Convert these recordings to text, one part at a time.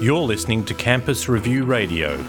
You're listening to Campus Review Radio.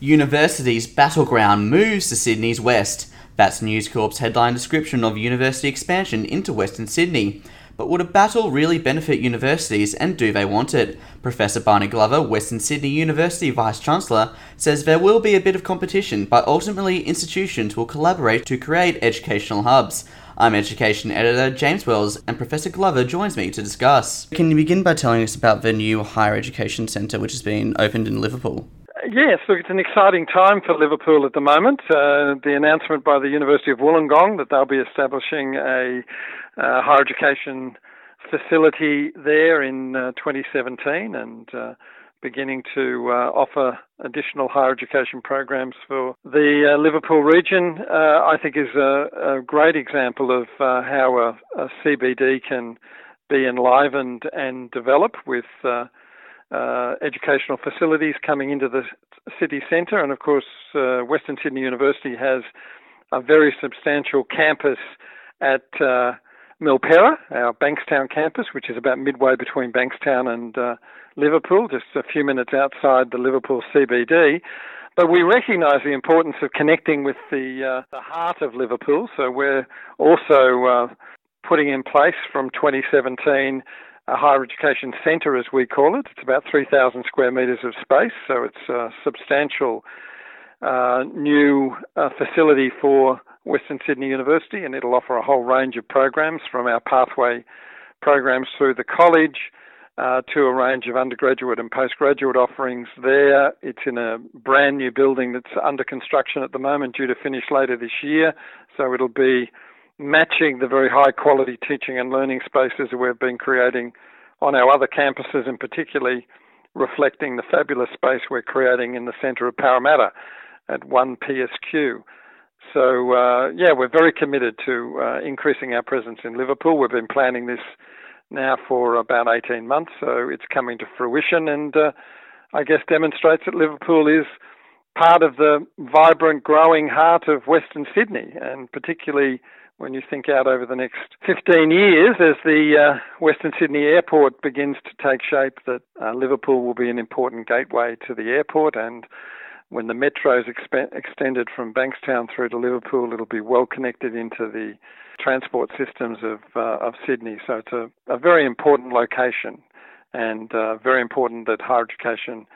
University's battleground moves to Sydney's west. That's News Corp's headline description of university expansion into Western Sydney. But would a battle really benefit universities and do they want it? Professor Barney Glover, Western Sydney University Vice Chancellor, says there will be a bit of competition, but ultimately institutions will collaborate to create educational hubs. I'm Education Editor James Wells, and Professor Glover joins me to discuss. Can you begin by telling us about the new Higher Education Centre which has been opened in Liverpool? Yes, look, it's an exciting time for Liverpool at the moment. Uh, the announcement by the University of Wollongong that they'll be establishing a uh, higher education facility there in uh, 2017 and uh, beginning to uh, offer additional higher education programs for the uh, Liverpool region, I think is a, a, great example of how a, a, CBD can be enlivened and develop with uh, educational facilities coming into the city centre. And of course, uh, Western Sydney University has a very substantial campus at Milperra, our Bankstown campus, which is about midway between Bankstown and uh, Liverpool, just a few minutes outside the Liverpool CBD. But we recognise the importance of connecting with the, uh, the heart of Liverpool, so we're also uh, putting in place from 2017 a higher education centre, as we call it. It's about 3,000 square metres of space, so it's a substantial uh, new uh, facility for Western Sydney University, and it'll offer a whole range of programs from our pathway programs through the college uh, to a range of undergraduate and postgraduate offerings there. It's in a brand new building that's under construction at the moment, due to finish later this year, so it'll be matching the very high quality teaching and learning spaces that we've been creating on our other campuses, and particularly reflecting the fabulous space we're creating in the centre of Parramatta at 1 PSQ. So, uh, yeah, we're very committed to uh, increasing our presence in Liverpool. We've been planning this now for about 18 months, so it's coming to fruition and uh, I guess demonstrates that Liverpool is part of the vibrant, growing heart of Western Sydney, and particularly when you think out over the next 15 years as the uh, Western Sydney Airport begins to take shape, that uh, Liverpool will be an important gateway to the airport. And when the metro is exp- extended from Bankstown through to Liverpool, it'll be well connected into the transport systems of, uh, of Sydney. So it's a, a very important location and uh, very important that higher education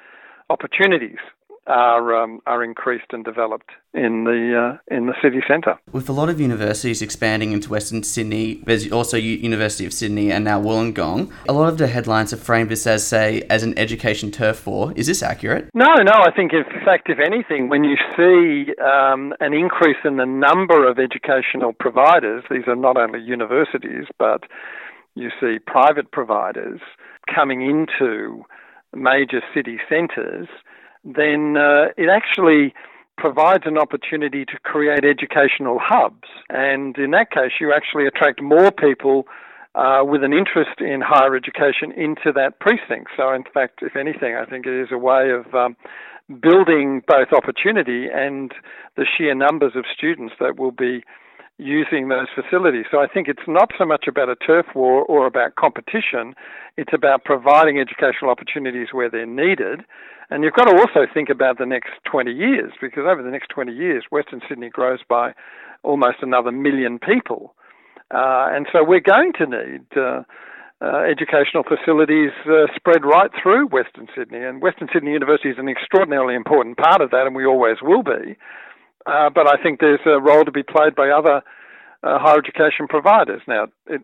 opportunities are um, are increased and developed in the uh, in the city centre. With a lot of universities expanding into Western Sydney, there's also University of Sydney and now Wollongong. A lot of the headlines have framed this as, say, as an education turf war. Is this accurate? No, no. I think, in fact, if anything, when you see um, an increase in the number of educational providers, these are not only universities, but you see private providers coming into major city centres then uh, it actually provides an opportunity to create educational hubs. And in that case, you actually attract more people uh, with an interest in higher education into that precinct. So, in fact, if anything, I think it is a way of um, building both opportunity and the sheer numbers of students that will be using those facilities. So I think it's not so much about a turf war or about competition, it's about providing educational opportunities where they're needed. And you've got to also think about the next 20 years, because over the next 20 years, Western Sydney grows by almost another million people. Uh, and so we're going to need uh, uh, educational facilities uh, spread right through Western Sydney. And Western Sydney University is an extraordinarily important part of that, and we always will be. Uh, but I think there's a role to be played by other uh, higher education providers. Now, it,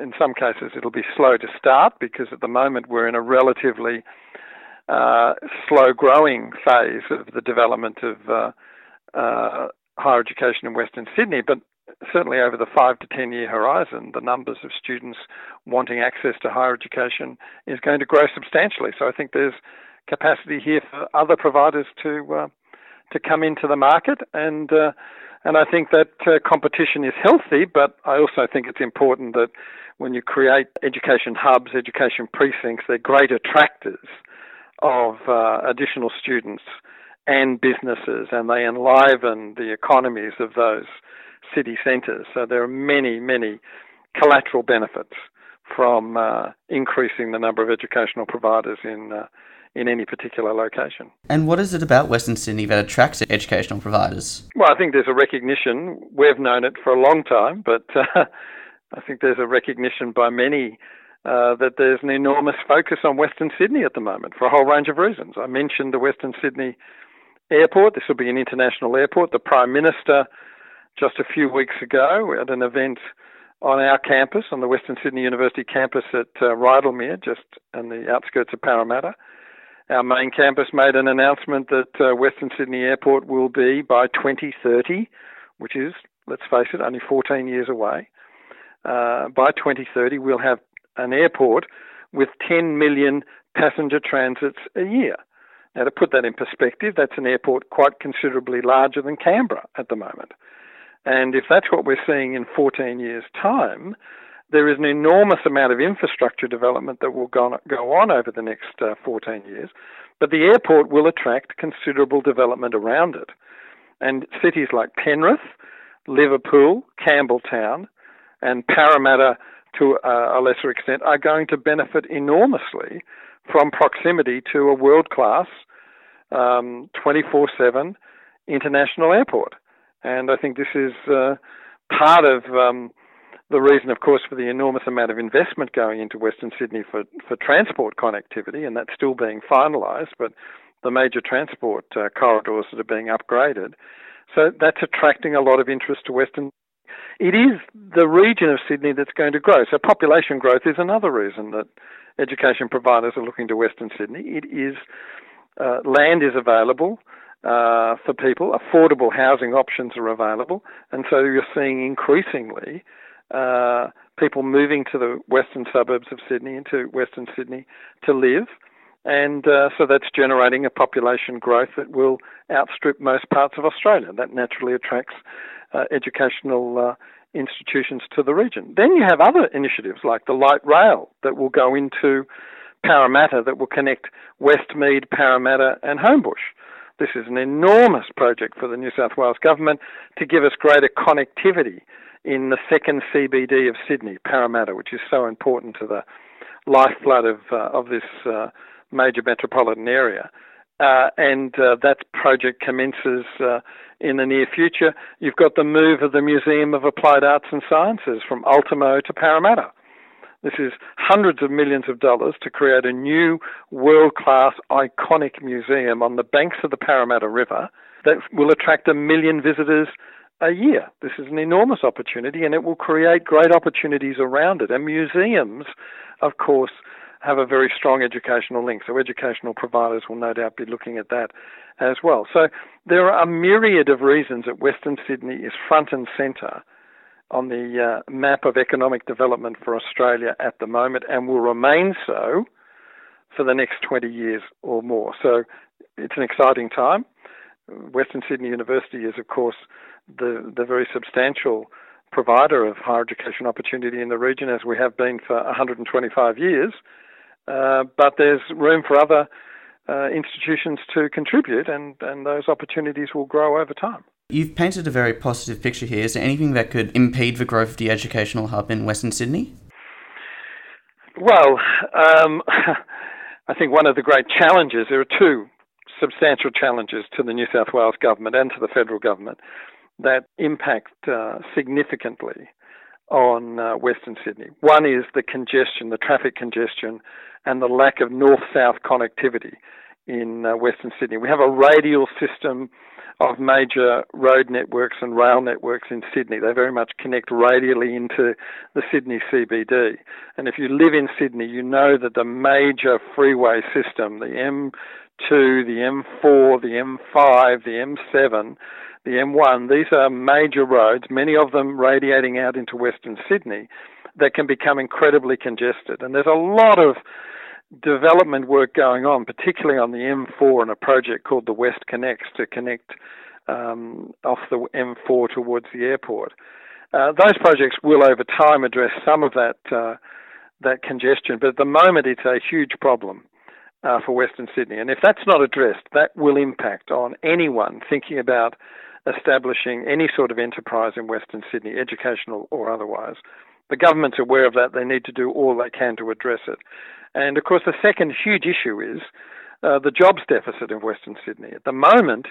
in some cases, it'll be slow to start because at the moment we're in a relatively uh, slow growing phase of the development of uh, uh, higher education in Western Sydney. But certainly over the five to ten year horizon, the numbers of students wanting access to higher education is going to grow substantially. So I think there's capacity here for other providers to to come into the market, and uh, and I think that uh, competition is healthy. But I also think it's important that when you create education hubs, education precincts, they're great attractors of uh, additional students and businesses, and they enliven the economies of those city centres. So there are many, many collateral benefits from uh, increasing the number of educational providers in uh, in any particular location. And what is it about Western Sydney that attracts educational providers? Well, I think there's a recognition. We've known it for a long time, but uh, I think there's a recognition by many uh, that there's an enormous focus on Western Sydney at the moment for a whole range of reasons. I mentioned the Western Sydney airport. This will be an international airport. The Prime Minister, just a few weeks ago, at an event on our campus, on the Western Sydney University campus at uh, Rydalmere, just on the outskirts of Parramatta, our main campus made an announcement that uh, Western Sydney Airport will be by 2030, which is, let's face it, only 14 years away. Uh, by 2030, we'll have an airport with 10 million passenger transits a year. Now, to put that in perspective, that's an airport quite considerably larger than Canberra at the moment. And if that's what we're seeing in 14 years' time, there is an enormous amount of infrastructure development that will go on over the next uh, 14 years, but the airport will attract considerable development around it. And cities like Penrith, Liverpool, Campbelltown, and Parramatta, to a lesser extent, are going to benefit enormously from proximity to a world class um, 24 7 international airport. And I think this is uh, part of um, the reason, of course, for the enormous amount of investment going into Western Sydney for, for transport connectivity, and that's still being finalised, but the major transport uh, corridors that are being upgraded. So that's attracting a lot of interest to Western. It is the region of Sydney that's going to grow. So population growth is another reason that education providers are looking to Western Sydney. It is uh, land is available uh, for people, affordable housing options are available, and so you're seeing increasingly uh, people moving to the western suburbs of Sydney into Western Sydney to live. And uh, so that's generating a population growth that will outstrip most parts of Australia. That naturally attracts uh, educational uh, institutions to the region. Then you have other initiatives like the light rail that will go into Parramatta that will connect Westmead, Parramatta, and Homebush. This is an enormous project for the New South Wales government to give us greater connectivity in the second CBD of Sydney, Parramatta, which is so important to the lifeblood of uh, of this uh, major metropolitan area. Uh, and uh, that project commences uh, in the near future. You've got the move of the Museum of Applied Arts and Sciences from Ultimo to Parramatta. This is hundreds of millions of dollars to create a new world class iconic museum on the banks of the Parramatta River that will attract a million visitors a year. This is an enormous opportunity and it will create great opportunities around it. And museums, of course, have a very strong educational link. So educational providers will no doubt be looking at that as well. So there are a myriad of reasons that Western Sydney is front and centre on the uh, map of economic development for Australia at the moment and will remain so for the next 20 years or more. So it's an exciting time. Western Sydney University is, of course, the, the very substantial provider of higher education opportunity in the region, as we have been for 125 years. Uh, but there's room for other uh, institutions to contribute, and, and those opportunities will grow over time. You've painted a very positive picture here. Is there anything that could impede the growth of the educational hub in Western Sydney? Well, um, I think one of the great challenges, there are two substantial challenges to the New South Wales government and to the federal government that impact uh, significantly on uh, Western Sydney. One is the congestion, the traffic congestion, and the lack of north south connectivity in uh, Western Sydney. We have a radial system of major road networks and rail networks in Sydney. They very much connect radially into the Sydney CBD. And if you live in Sydney, you know that the major freeway system, the M2, the M4, the M5, the M7, the M1, these are major roads, many of them radiating out into Western Sydney, that can become incredibly congested. And there's a lot of development work going on, particularly on the M4 and a project called the WestConnex to connect um, off the M4 towards the airport. Uh, those projects will, over time, address some of that uh, that congestion, but at the moment, it's a huge problem uh, for Western Sydney. And if that's not addressed, that will impact on anyone thinking about establishing any sort of enterprise in Western Sydney, educational or otherwise. The government's aware of that. They need to do all they can to address it. And of course, the second huge issue is uh, the jobs deficit in Western Sydney. At the moment,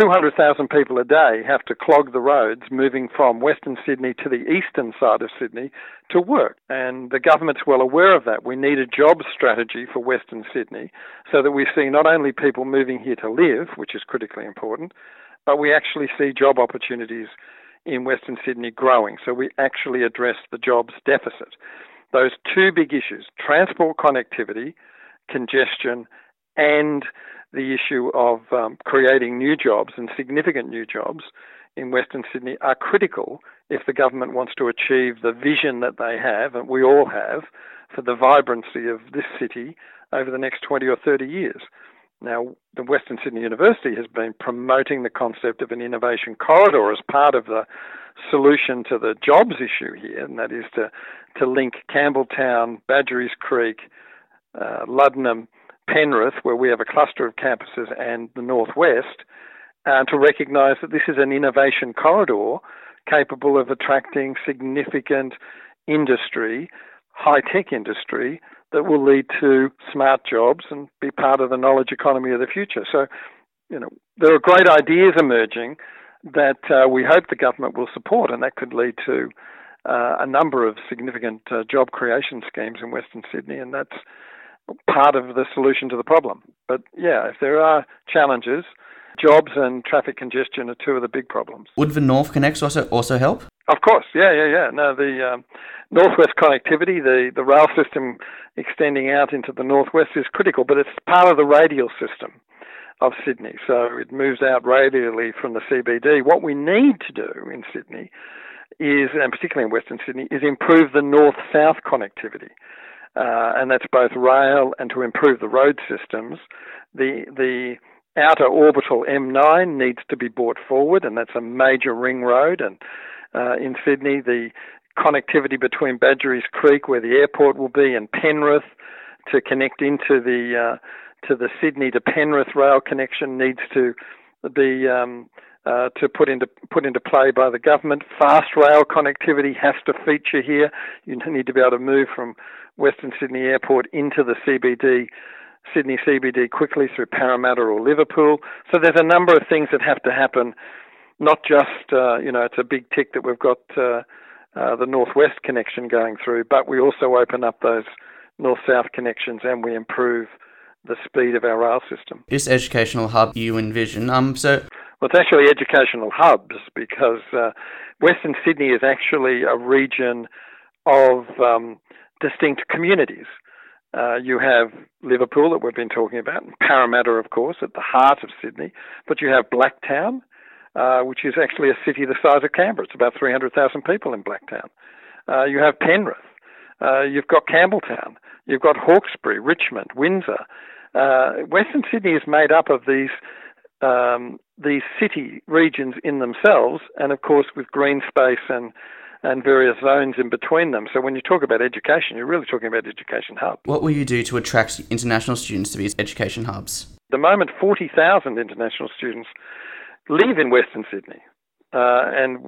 200,000 people a day have to clog the roads moving from Western Sydney to the eastern side of Sydney to work. And the government's well aware of that. We need a jobs strategy for Western Sydney so that we see not only people moving here to live, which is critically important, but we actually see job opportunities in Western Sydney growing. So we actually address the jobs deficit. Those two big issues transport connectivity, congestion, and the issue of um, creating new jobs and significant new jobs in Western Sydney are critical if the government wants to achieve the vision that they have, and we all have, for the vibrancy of this city over the next 20 or 30 years. Now, the Western Sydney University has been promoting the concept of an innovation corridor as part of the solution to the jobs issue here, and that is to, to link Campbelltown, Badgerys Creek, uh, Luddenham, Penrith, where we have a cluster of campuses, and the Northwest, uh, to recognise that this is an innovation corridor capable of attracting significant industry, high tech industry, that will lead to smart jobs and be part of the knowledge economy of the future. So, you know, there are great ideas emerging that uh, we hope the government will support, and that could lead to uh, a number of significant uh, job creation schemes in Western Sydney, and that's part of the solution to the problem. But yeah, if there are challenges, jobs and traffic congestion are two of the big problems. Would the NorthConnex also also help? Of course, yeah, yeah, yeah. No, the um, northwest connectivity, the the rail system extending out into the northwest is critical, but it's part of the radial system of Sydney, so it moves out radially from the CBD. What we need to do in Sydney is, and particularly in Western Sydney, is improve the north-south connectivity uh, and that's both rail and to improve the road systems. The the outer orbital M9 needs to be brought forward, and that's a major ring road. And uh, in Sydney, the connectivity between Badgerys Creek, where the airport will be, and Penrith to connect into the uh, to the Sydney to Penrith rail connection needs to be um, uh, to put into put into play by the government. Fast rail connectivity has to feature here. You need to be able to move from Western Sydney Airport into the CBD, Sydney CBD quickly through Parramatta or Liverpool. So there's a number of things that have to happen. Not just uh, you know it's a big tick that we've got uh, uh, the northwest connection going through, but we also open up those north-south connections and we improve the speed of our rail system. This educational hub you envision, um, so well, it's actually educational hubs because uh, Western Sydney is actually a region of um, distinct communities. Uh, you have Liverpool that we've been talking about, Parramatta, of course, at the heart of Sydney, but you have Blacktown, uh, which is actually a city the size of Canberra. It's about 300,000 people in Blacktown. Uh, you have Penrith. Uh, you've got Campbelltown. You've got Hawkesbury, Richmond, Windsor. Uh, Western Sydney is made up of these um, these city regions in themselves, and of course with green space and and various zones in between them. So when you talk about education, you're really talking about education hubs. What will you do to attract international students to these education hubs? At the moment, 40,000 international students live in Western Sydney. Uh, and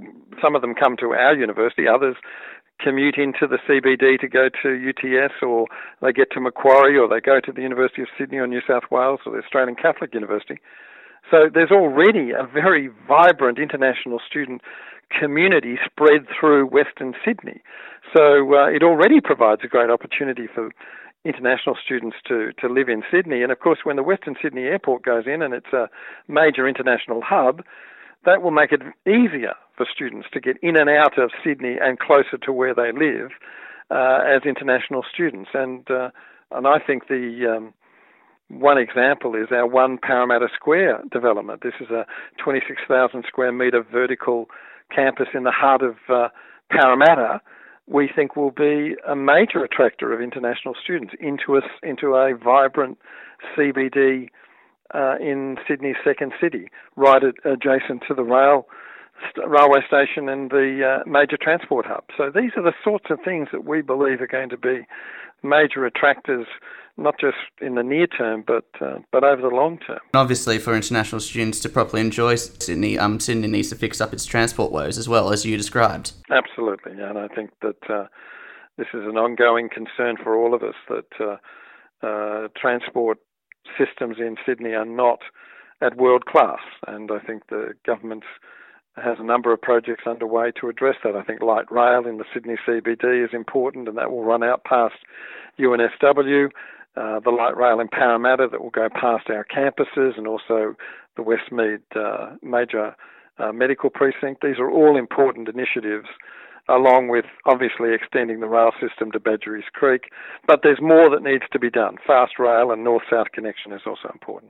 some of them come to our university, others commute into the CBD to go to UTS, or they get to Macquarie, or they go to the University of Sydney or New South Wales, or the Australian Catholic University. So there's already a very vibrant international student community spread through Western Sydney. So uh, it already provides a great opportunity for international students to, to live in Sydney. And of course, when the Western Sydney Airport goes in and it's a major international hub, that will make it easier for students to get in and out of Sydney and closer to where they live uh, as international students. And uh, and I think the um, one example is our One Parramatta Square development. This is a 26,000 square metre vertical campus in the heart of uh, Parramatta. We think will be a major attractor of international students into a, into a vibrant CBD uh, in Sydney's second city, right at, adjacent to the rail railway station and the uh, major transport hub. So these are the sorts of things that we believe are going to be major attractors not just in the near term, but uh, but over the long term. Obviously, for international students to properly enjoy Sydney, um, Sydney needs to fix up its transport woes as well as you described. Absolutely, and I think that uh, this is an ongoing concern for all of us that uh, uh, transport systems in Sydney are not at world class, and I think the government has a number of projects underway to address that. I think light rail in the Sydney CBD is important, and that will run out past UNSW. Uh, the light rail in Parramatta that will go past our campuses and also the Westmead uh, major uh, medical precinct. These are all important initiatives, along with obviously extending the rail system to Badgerys Creek. But there's more that needs to be done. Fast rail and north south connection is also important.